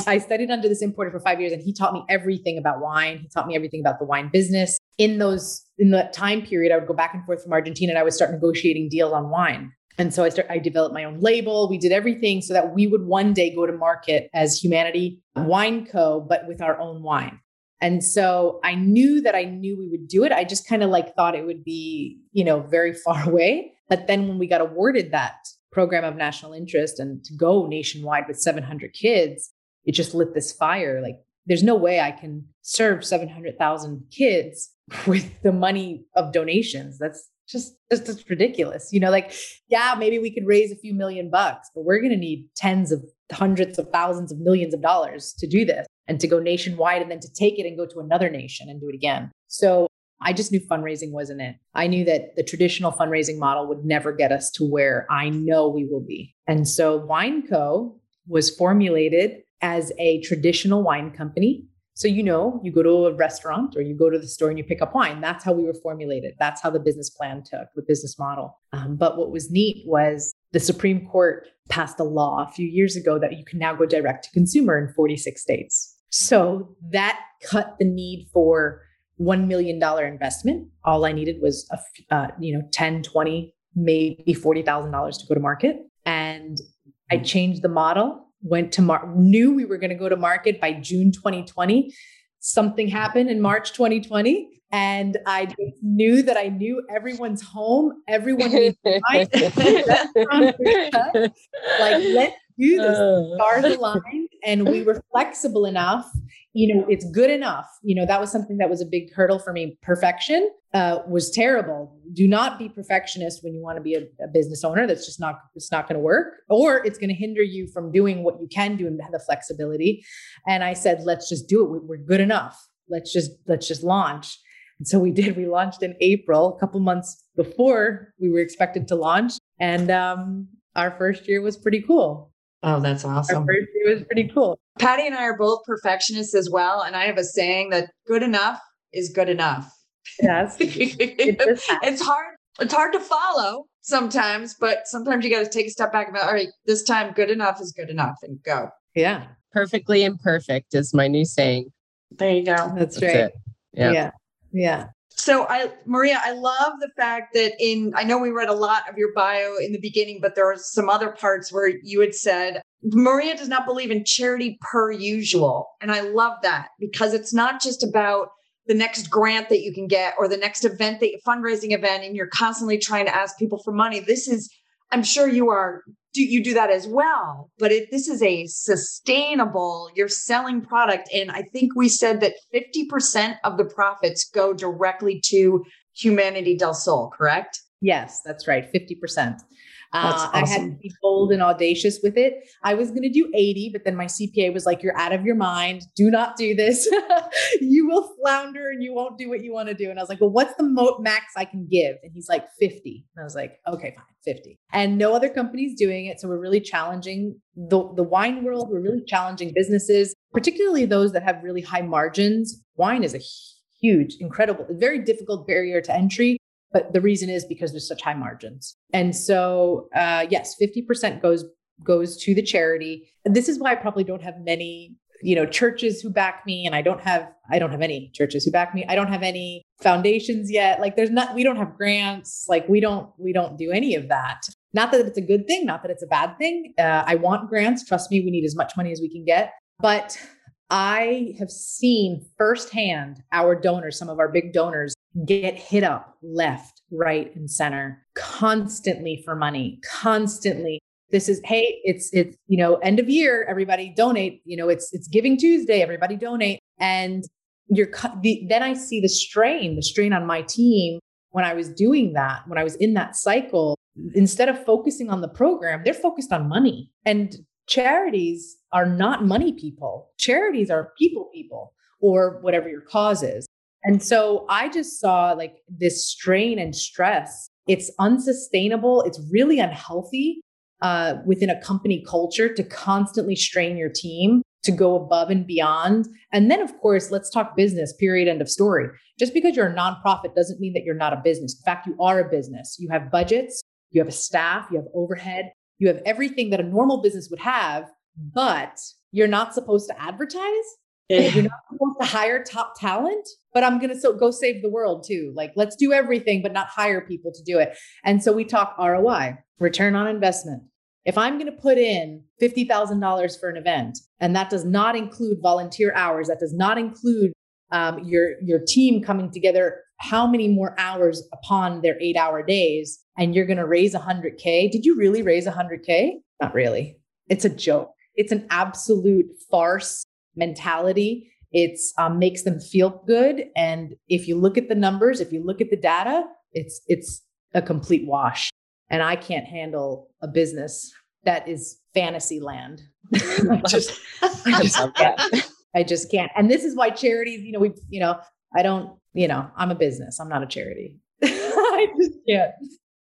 Speaker 3: I studied under this importer for five years and he taught me everything about wine. He taught me everything about the wine business. In those, in that time period, I would go back and forth from Argentina and I would start negotiating deals on wine. And so I start, I developed my own label. We did everything so that we would one day go to market as Humanity Wine Co., but with our own wine. And so I knew that I knew we would do it. I just kind of like thought it would be, you know, very [laughs] far away. But then when we got awarded that program of national interest and to go nationwide with 700 kids, it just lit this fire. Like, there's no way I can serve 700,000 kids [laughs] with the money of donations. That's just just it's ridiculous. You know, like, yeah, maybe we could raise a few million bucks, but we're going to need tens of hundreds of thousands of millions of dollars to do this and to go nationwide and then to take it and go to another nation and do it again. So I just knew fundraising wasn't it. I knew that the traditional fundraising model would never get us to where I know we will be. And so WineCo was formulated as a traditional wine company so, you know, you go to a restaurant or you go to the store and you pick up wine. That's how we were formulated. That's how the business plan took, the business model. Um, but what was neat was the Supreme Court passed a law a few years ago that you can now go direct to consumer in 46 states. So that cut the need for $1 million investment. All I needed was, a, uh, you know, 10, 20, maybe $40,000 to go to market. And I changed the model went to mar- knew we were going to go to market by June 2020. Something happened in March 2020 and I knew that I knew everyone's home, everyone needs [laughs] [laughs] like let's do this. Uh. Stars aligned, and we were flexible enough you know it's good enough. You know that was something that was a big hurdle for me. Perfection uh, was terrible. Do not be perfectionist when you want to be a, a business owner. That's just not it's not going to work. Or it's going to hinder you from doing what you can do and have the flexibility. And i said let's just do it. We're good enough. Let's just let's just launch. And so we [laughs] did. We launched in april a couple months before we were expected to launch. And um, our first year was pretty cool
Speaker 2: Oh, that's awesome.
Speaker 3: It was pretty cool.
Speaker 2: Patty and I are both perfectionists as well. And I have a saying that good enough is good enough.
Speaker 3: Yes. [laughs]
Speaker 2: it's hard. It's hard to follow sometimes, but sometimes you got to take a step back and go, all right, this time good enough is good enough and go.
Speaker 3: Yeah.
Speaker 1: Perfectly imperfect is my new saying.
Speaker 2: There you go.
Speaker 3: That's,
Speaker 1: That's
Speaker 3: right.
Speaker 1: it. Yeah.
Speaker 3: yeah. Yeah.
Speaker 2: So I Maria, I love the fact that in I know we read a lot of your bio in the beginning, but there are some other parts where you had said Maria does not believe in charity per usual. And I love that because it's not just about the next grant that you can get or the next event that fundraising event and you're constantly trying to ask people for money. This is I'm sure you are do you do that as well but this is a sustainable you're selling product and i think we said that 50% of the profits go directly to humanity del sol correct
Speaker 3: Yes, that's right. 50%.
Speaker 2: That's
Speaker 3: Uh, I had to be bold and audacious with it. I was going to do 80, but then my CPA was like, You're out of your mind. Do not do this. [laughs] you will flounder and you won't do what you want to do. And I was like, Well, what's the mo- max I can give? And he's like, 50. And I was like, Okay, fine, 50. And no other company's doing it. So we're really challenging the, the wine world. We're really challenging businesses, particularly those that have really high margins. Wine is a huge, incredible, very difficult barrier to entry but the reason is because there's such high margins. And so uh, yes 50% goes goes to the charity. This is why i probably don't have many you know churches who back me and i don't have i don't have any churches who back me. I don't have any foundations yet. Like there's not we don't have grants. Like we don't we don't do any of that. Not that it's a good thing not that it's a bad thing. Uh, i want grants. Trust me we need as much money as we can get. But I have seen firsthand our donors, some of our big donors, get hit up left, right, and center constantly for money, constantly. This is, hey, it's it's you know, end of year, everybody donate. You know, it's it's Giving Tuesday, everybody donate. And you're the, then I see the strain, the strain on my team when I was doing that, when I was in that cycle. Instead of focusing on the program, they're focused on money. And charities are not money people. Charities are people people or whatever your cause is. And so I just saw like this strain and stress. It's unsustainable. It's really unhealthy uh, within a company culture to constantly strain your team to go above and beyond. And then, of course, let's talk business, period, end of story. Just because you're a nonprofit doesn't mean that you're not a business. In fact, you are a business. You have budgets, you have a staff, you have overhead, you have everything that a normal business would have, but you're not supposed to advertise. You're [laughs] not supposed to hire top talent, but I'm going to so go save the world too. Like, let's do everything, but not hire people to do it. And so we talk ROI, return on investment. If I'm going to put in $50,000 for an event, and that does not include volunteer hours, that does not include um, your, your team coming together, how many more hours upon their eight hour days, and you're going to raise 100K? Did you really raise 100K? Not really. It's a joke. It's an absolute farce mentality. It's um, makes them feel good, and if you look at the numbers, if you look at the data, it's it's a complete wash. And I can't handle a business that is fantasy land. [laughs] I just, I just can't. [laughs] I just can't. And this is why charities, you know, we, you know, I don't, you know, I'm a business. I'm not a charity. [laughs] I just can't.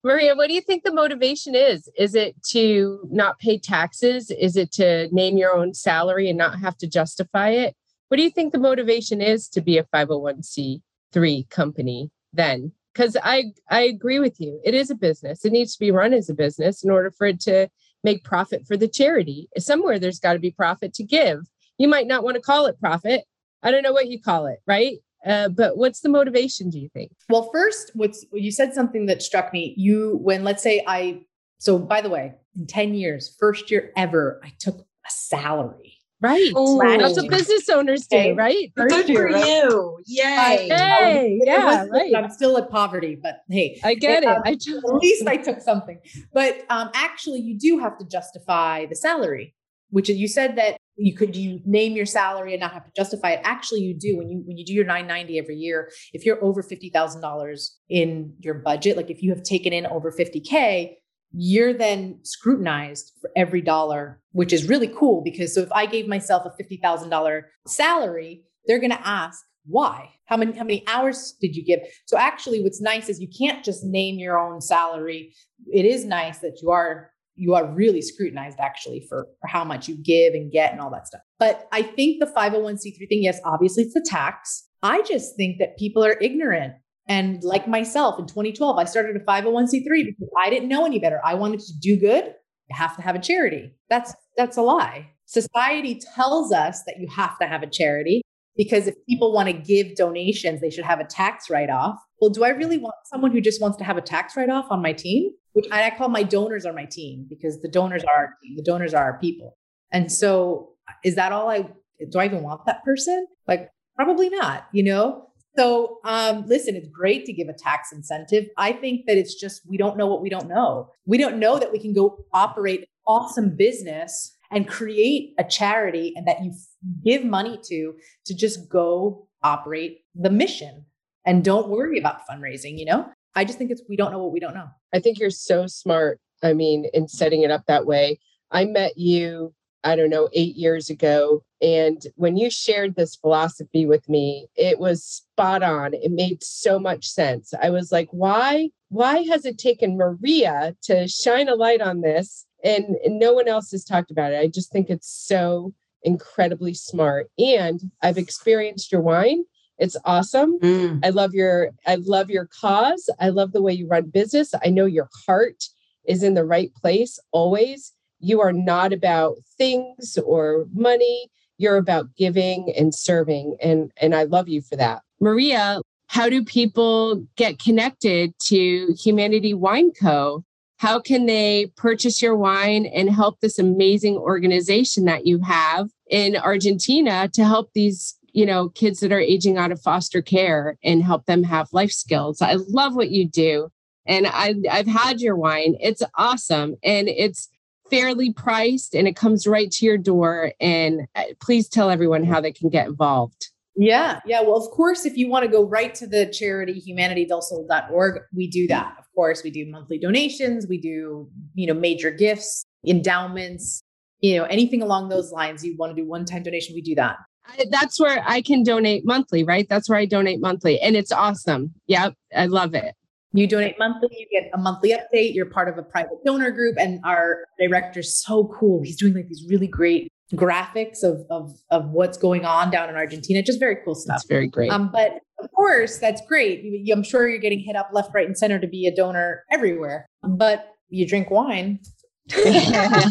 Speaker 1: Maria, what do you think the motivation is? Is it to not pay taxes? Is it to name your own salary and not have to justify it? What do you think the motivation is to be a 501c3 company then? Because I, I agree with you. It is a business. It needs to be run as a business in order for it to make profit for the charity. Somewhere there's got to be profit to give. You might not want to call it profit. I don't know what you call it, right? Uh, but what's the motivation, do you think?
Speaker 3: Well, first, what's you said something that struck me. You, when let's say I, so by the way, in 10 years, first year ever, I took a salary.
Speaker 1: Right.
Speaker 2: Ooh.
Speaker 1: That's what business owners do,
Speaker 3: Okay.
Speaker 1: right?
Speaker 3: First
Speaker 2: Good
Speaker 3: year,
Speaker 2: for
Speaker 3: right?
Speaker 2: you. Yay.
Speaker 1: Hey,
Speaker 3: It
Speaker 1: yeah,
Speaker 3: was-
Speaker 1: right.
Speaker 3: I'm still at poverty, but hey,
Speaker 1: I get it.
Speaker 3: Um,
Speaker 1: I
Speaker 3: at least I took something. But um, actually, you do have to justify the salary, which you said that you could you name your salary and not have to justify it. Actually, you do when you when you do your 990 every year. If you're over fifty thousand dollars in your budget, like if you have taken in over 50k, you're then scrutinized for every dollar, which is really cool because so if I gave myself a fifty thousand dollar salary, they're going to ask why how many how many hours did you give so actually what's nice is you can't just name your own salary it is nice that you are you are really scrutinized actually for, for how much you give and get and all that stuff. But i think the 501c3 thing yes obviously it's a tax. I just think that people are ignorant. And like myself in 2012 i started a 501c3 because i didn't know any better. I wanted to do good. You have to have a charity. That's that's a lie. Society tells us that you have to have a charity because if people want to give donations, they should have a tax write off. Well, do I really want someone who just wants to have a tax write off on my team? Which I call my donors are my team because the donors are our team, the donors are our people. And so, is that all I do? I even want that person? Like, probably not, you know? So, um, listen, it's great to give a tax incentive. I think that it's just we don't know what we don't know. We don't know that we can go operate awesome business and create a charity and that you give money to to just go operate the mission and don't worry about fundraising, you know? I just think it's we don't know what we don't know.
Speaker 1: I think you're so smart. I mean, in setting it up that way. I met you, I don't know, eight years ago. And when you shared this philosophy with me, it was spot on. It made so much sense. I was like, why? Why has it taken Maria to shine a light on this? And, and no one else has talked about it. I just think it's so incredibly smart. And I've experienced your wine. It's awesome. Mm. I love your I love your cause. I love the way you run business. I know your heart is in the right place always. You are not about things or money. You're about giving and serving and and I love you for that. Maria, how do people get connected to Humanity Wine Co? How can they purchase your wine and help this amazing organization that you have in Argentina to help these you know kids that are aging out of foster care and help them have life skills? I love what you do and I, i've had your wine. It's awesome and it's fairly priced and it comes right to your door and uh, please tell everyone how they can get involved.
Speaker 3: Yeah yeah well of course if you want to go right to the charity humanitydelsol.org we do that course we do monthly donations we do you know major gifts endowments you know anything along those lines you want to do one time donation we do that
Speaker 1: I, that's where I can donate monthly, right? That's where I donate monthly. And it's awesome. Yep. I love it.
Speaker 3: You donate monthly, you get a monthly update. You're part of a private donor group. And our director's so cool. He's doing like these really great graphics of, of, of what's going on down in Argentina. Just very cool stuff.
Speaker 1: That's very great.
Speaker 3: Um, but of course, that's great. I'm sure you're getting hit up left, right, and center to be a donor everywhere. But you drink wine. yes,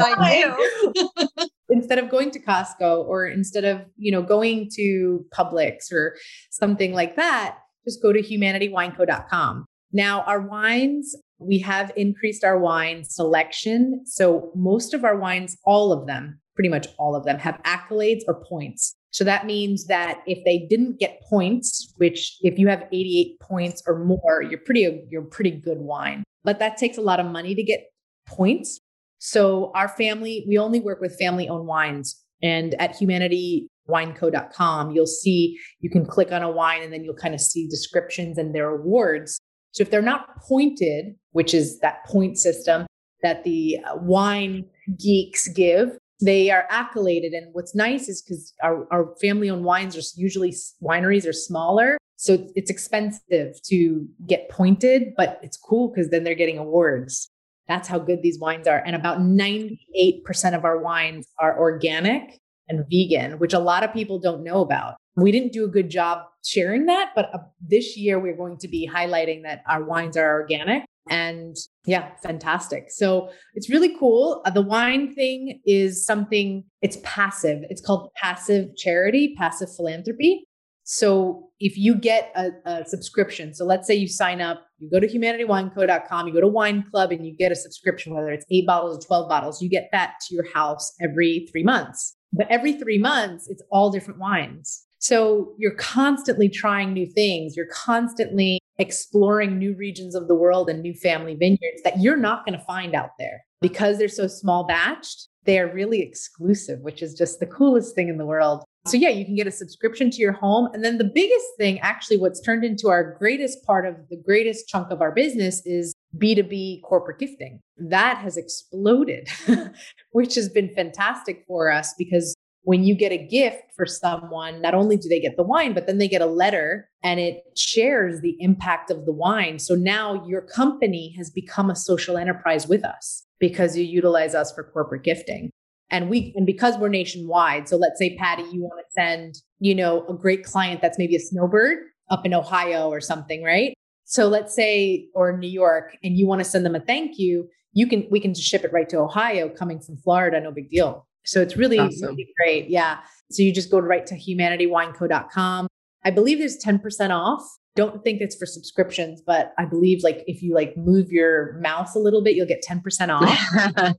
Speaker 3: I do instead of going to Costco or instead of, you know, going to Publix or something like that, just go to humanitywine.co.com. Now, our wines, we have increased our wine selection. So most of our wines, all of them, pretty much all of them, have accolades or points. So that means that if they didn't get points, which if you have 88 points or more, you're pretty you're pretty good wine. But that takes a lot of money to get points. So our family, we only work with family owned wines. And at humanitywineco.com, you'll see you can click on a wine and then you'll kind of see descriptions and their awards. So if they're not pointed, which is that point system that the uh, wine geeks give, they are accoladed. And what's nice is because our, our family owned wines are usually wineries are smaller. So it's expensive to get pointed, but it's cool because then they're getting awards. That's how good these wines are. And about 98% of our wines are organic and vegan, which a lot of people don't know about. We didn't do a good job sharing that, but uh, this year we're going to be highlighting that our wines are organic and yeah, fantastic. So it's really cool. Uh, the wine thing is something, it's passive. It's called passive charity, passive philanthropy. So if you get a, a, subscription, so let's say you sign up, you go to humanitywineco.com, you go to wine club and you get a subscription, whether it's eight bottles or 12 bottles, you get that to your house every three months. But every three months, it's all different wines. So you're constantly trying new things. You're constantly exploring new regions of the world and new family vineyards that you're not going to find out there because they're so small batched. They are really exclusive, which is just the coolest thing in the world. So, yeah, you can get a subscription to your home. And then the biggest thing, actually, what's turned into our greatest part of the greatest chunk of our business is B2B corporate gifting. That has exploded, [laughs] which has been fantastic for us because when you get a gift for someone, not only do they get the wine, but then they get a letter and it shares the impact of the wine. So now your company has become a social enterprise with us because you utilize us for corporate gifting. And we and because we're nationwide so let's say patty you want to send you know a great client that's maybe a snowbird up in ohio or something right? So let's say or new york and you want to send them a thank you you can we can just ship it right to ohio coming from florida no big deal So it's really,
Speaker 1: Awesome.
Speaker 3: really great. Yeah. So you just go right to humanitywineco.com. I believe there's 10% off. Don't think it's for subscriptions, but I believe like if you like move your mouse a little bit, you'll get 10% [laughs]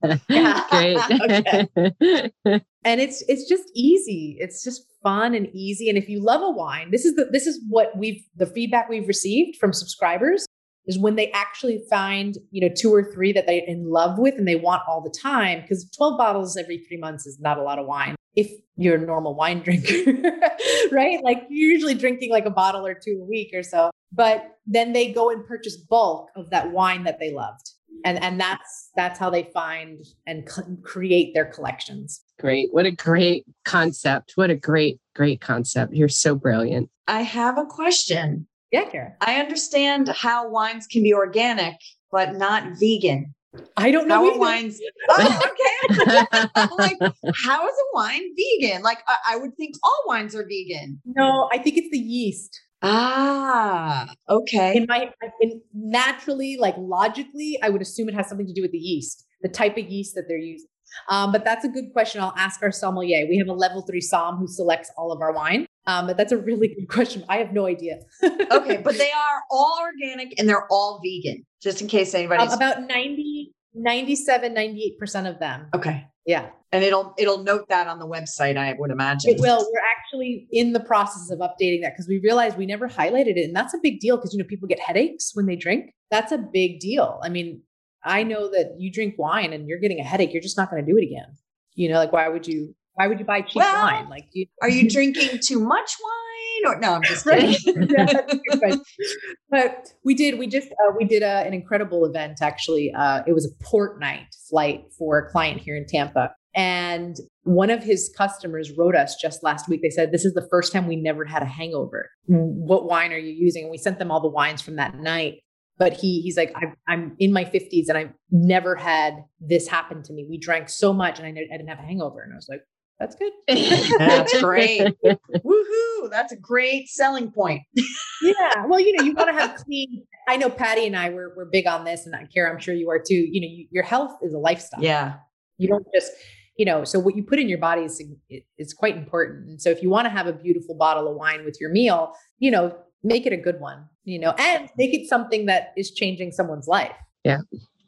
Speaker 3: off. Yeah. [laughs]
Speaker 1: Great. [laughs]
Speaker 3: and it's it's just easy it's just fun and easy and if you love a wine this is the this is what we've the feedback we've received from subscribers is when they actually find you know two or three that they're in love with and they want all the time because 12 bottles every three months is not a lot of wine if you're a normal wine [laughs] drinker right like you're usually drinking like a bottle or two a week or so but then they go and purchase bulk of that wine that they loved and and that's that's how they find and c- create their collections
Speaker 1: great. What a great concept. What a great, great concept. You're so brilliant.
Speaker 2: I have a question.
Speaker 3: Yeah
Speaker 2: I understand how wines can be organic, but not vegan.
Speaker 3: i don't know
Speaker 2: How
Speaker 3: either.
Speaker 2: wines? [laughs] Oh, okay. [laughs] Like, how is a wine vegan? Like, I, I would think all wines are vegan.
Speaker 3: no i think it's the yeast
Speaker 2: Ah, okay.
Speaker 3: in my in naturally like logically i would assume it has something to do with the yeast the type of yeast that they're using um, but that's a good question i'll ask our sommelier we have a level three som who selects all of our wine um, but that's a really good question i have no idea
Speaker 2: Okay, but they [laughs] are all organic and they're all vegan, just in case
Speaker 3: um, about 90 97 98% of them
Speaker 2: okay.
Speaker 3: yeah
Speaker 2: And it'll it'll note that on the website, I would imagine.
Speaker 3: It will. We're actually in the process of updating that because we realized we never highlighted it. And that's a big deal because, you know, people get headaches when they drink. That's a big deal. I mean, I know that you drink wine and you're getting a headache. You're just not going to do it again. You know, like, why would you, why would you buy cheap
Speaker 2: Well,
Speaker 3: wine? Like, you,
Speaker 2: Are you [laughs] drinking too much wine? Or no? I'm just kidding. [laughs]
Speaker 3: Yeah, that's a good question. [laughs] but we did we just uh, we did a, an incredible event actually. Uh, it was a port night flight for a client here in tampa. And one of his customers wrote us just last week. They said this is the first time we never had a hangover. What wine are you using? And we sent them all the wines from that night. But he he's like I'm, I'm in my 50s and i've never had this happen to me. We drank so much and I, I didn't have a hangover. And i was like that's good [laughs]
Speaker 2: That's great. Woohoo! That's a great selling point. [laughs]
Speaker 3: yeah. Well, you know, you want to have clean. I know Patty and I were we're big on this, and I care. I'm sure you are too. You know, you, your health is a lifestyle.
Speaker 2: Yeah.
Speaker 3: You don't just, you know. So what you put in your body is is quite important. And so if you want to have a beautiful bottle of wine with your meal, you know, make it a good one. You know, and make it something that is changing someone's life. Yeah.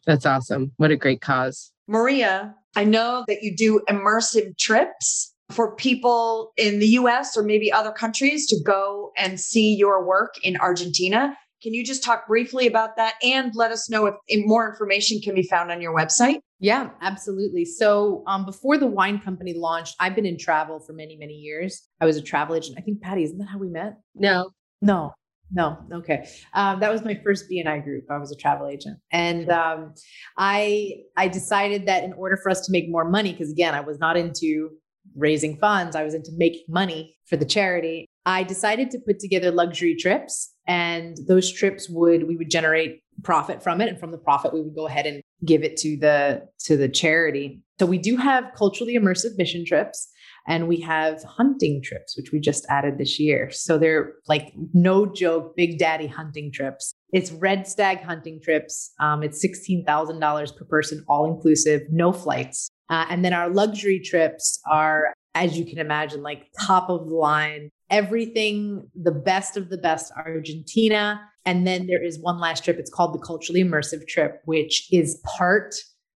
Speaker 1: That's awesome. What a great cause.
Speaker 2: Maria, I know that you do immersive trips for people in the US or maybe other countries to go and see your work in Argentina. Can you just talk briefly about that and let us know if if more information can be found on your website?
Speaker 3: Yeah, absolutely. So, um, before the wine company launched, I've been in travel for many, many years. I was a travel agent. I think Patty, isn't that how we met?
Speaker 1: No.
Speaker 3: No, no. Okay. Um, that was my first BNI group. I was a travel agent. And um, I I decided that in order for us to make more money, because again, I was not into raising funds, I was into making money for the charity. I decided to put together luxury trips. And those trips would we would generate profit from it. And from the profit, we would go ahead and give it to the to the charity. So we do have culturally immersive mission trips and we have hunting trips which we just added this year. So they're like no joke big daddy hunting trips. It's red stag hunting trips. Um, it's $16000 per person all inclusive no flights. Uh, and then our luxury trips are as you can imagine like top of the line. Everything the best of the best argentina. And then there is one last trip. It's called the culturally immersive trip which is part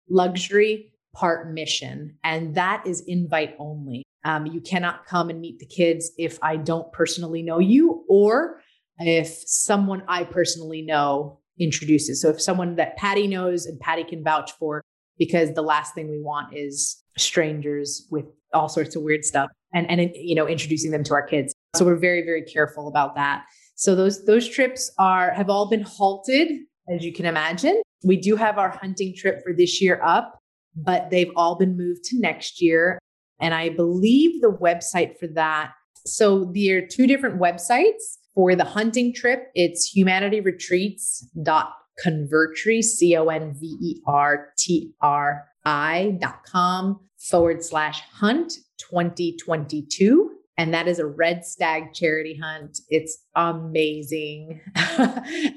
Speaker 3: luxury part mission. And that is invite only um, you cannot come and meet the kids if I don't personally know you or if someone I personally know introduces. So if someone that Patty knows and Patty can vouch for, because the last thing we want is strangers with all sorts of weird stuff and, and you know, introducing them to our kids. So we're very, very careful about that. So those those trips are have all been halted, as you can imagine. We do have our hunting trip for this year up, but they've all been moved to next year. And I believe the website for that. So there are two different websites for the hunting trip. It's humanityretreats.convertri, C O N V E R T R I dot com forward slash hunt 2022. And that is a red stag charity hunt. It's amazing. [laughs]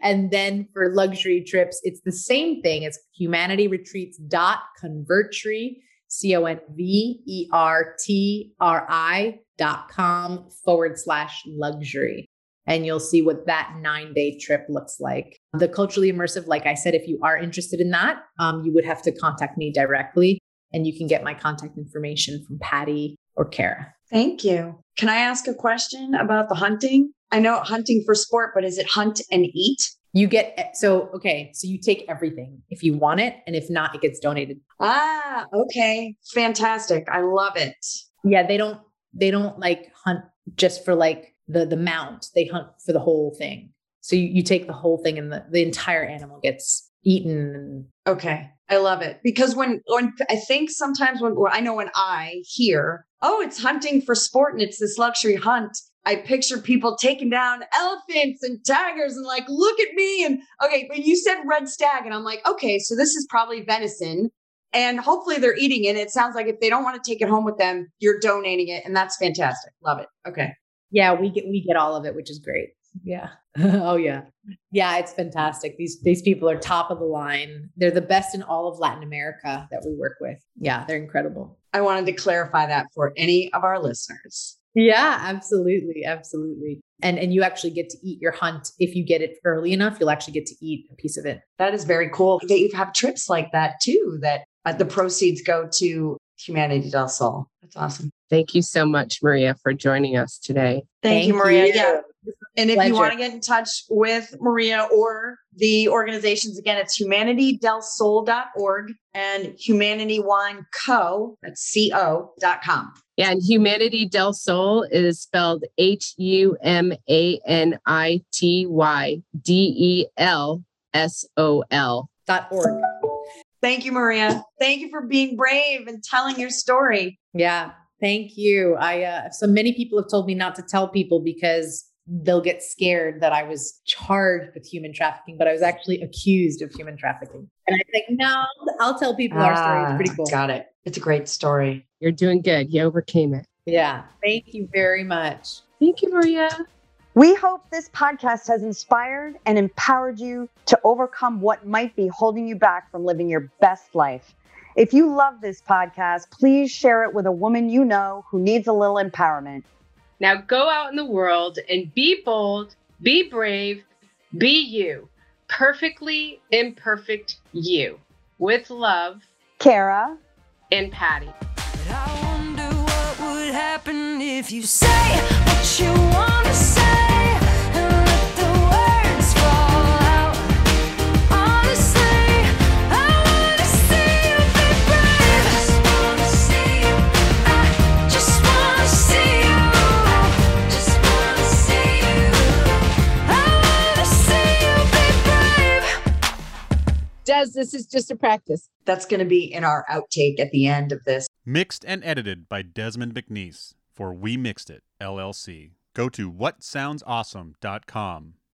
Speaker 3: and then for luxury trips, it's the same thing. It's humanityretreats.convertri C O N V E R T R I dot com forward slash luxury. And you'll see what that nine day trip looks like. The culturally immersive, like I said, if you are interested in that, um, you would have to contact me directly. And you can get my contact information from Patty or Kara.
Speaker 2: Thank you. Can I ask a question about the hunting? I know hunting for sport, but is it hunt and eat?
Speaker 3: You get so okay, so you take everything if you want it, and if not, it gets donated.
Speaker 2: Ah, okay. Fantastic. I love it.
Speaker 3: Yeah, they don't they don't like hunt just for like the the mount. They hunt for the whole thing. So you, you take the whole thing and the, the entire animal gets eaten.
Speaker 2: Okay. I love it. Because when when I think sometimes when, when I know when I hear, oh, it's hunting for sport and it's this luxury hunt, I picture people taking down elephants and tigers and like, look at me. And okay, but you said red stag, and I'm like, okay, so this is probably venison. And hopefully they're eating it. It sounds like if they don't want to take it home with them, you're donating it. And that's fantastic. Love it. Okay.
Speaker 3: Yeah, we get we get all of it, which is great. Yeah. [laughs] oh yeah. Yeah, it's fantastic. These these people are top of the line. They're the best in all of Latin America that we work with. Yeah, they're incredible.
Speaker 2: I wanted to clarify that for any of our listeners.
Speaker 3: Yeah, absolutely, absolutely. And and you actually get to eat your hunt if you get it early enough. You'll actually get to eat a piece of it.
Speaker 2: That is very cool. They have trips like that too. That uh, the proceeds go to Humanity del Sol. That's awesome.
Speaker 1: Thank you so much, Maria, for joining us today.
Speaker 2: Thank, Thank you, Maria. You. Yeah. And if Pleasure. you want to get in touch with Maria or the organizations, again, it's humanitydelsol.org and humanitywineco, that's C-O.com.
Speaker 1: Yeah, and Humanity Del Sol is spelled H U M A N I T Y D E L S O L
Speaker 3: dot org.
Speaker 2: Thank you, Maria. Thank you for being brave and telling your story.
Speaker 3: Yeah, thank you. I uh, so many people have told me not to tell people because they'll get scared that I was charged with human trafficking, but I was actually accused of human trafficking. And I think, no, I'll tell people ah, our story. It's pretty ah, cool.
Speaker 2: Got it. It's a great story.
Speaker 1: You're doing good. You overcame it.
Speaker 3: Yeah. Thank you very much.
Speaker 1: Thank you, Maria.
Speaker 2: We hope this podcast has inspired and empowered you to overcome what might be holding you back from living your best life. If you love this podcast, please share it with a woman you know who needs a little empowerment.
Speaker 1: Now go out in the world and be bold, be brave, be you, perfectly imperfect you. With love,
Speaker 2: Kara
Speaker 1: and Patty. if you say what you want to say. Des, this is just a practice.
Speaker 2: That's going to be in our outtake at the end of this.
Speaker 4: Mixed and edited by Desmond McNeese for We Mixed It, LLC. Go to whatsoundsawesome.com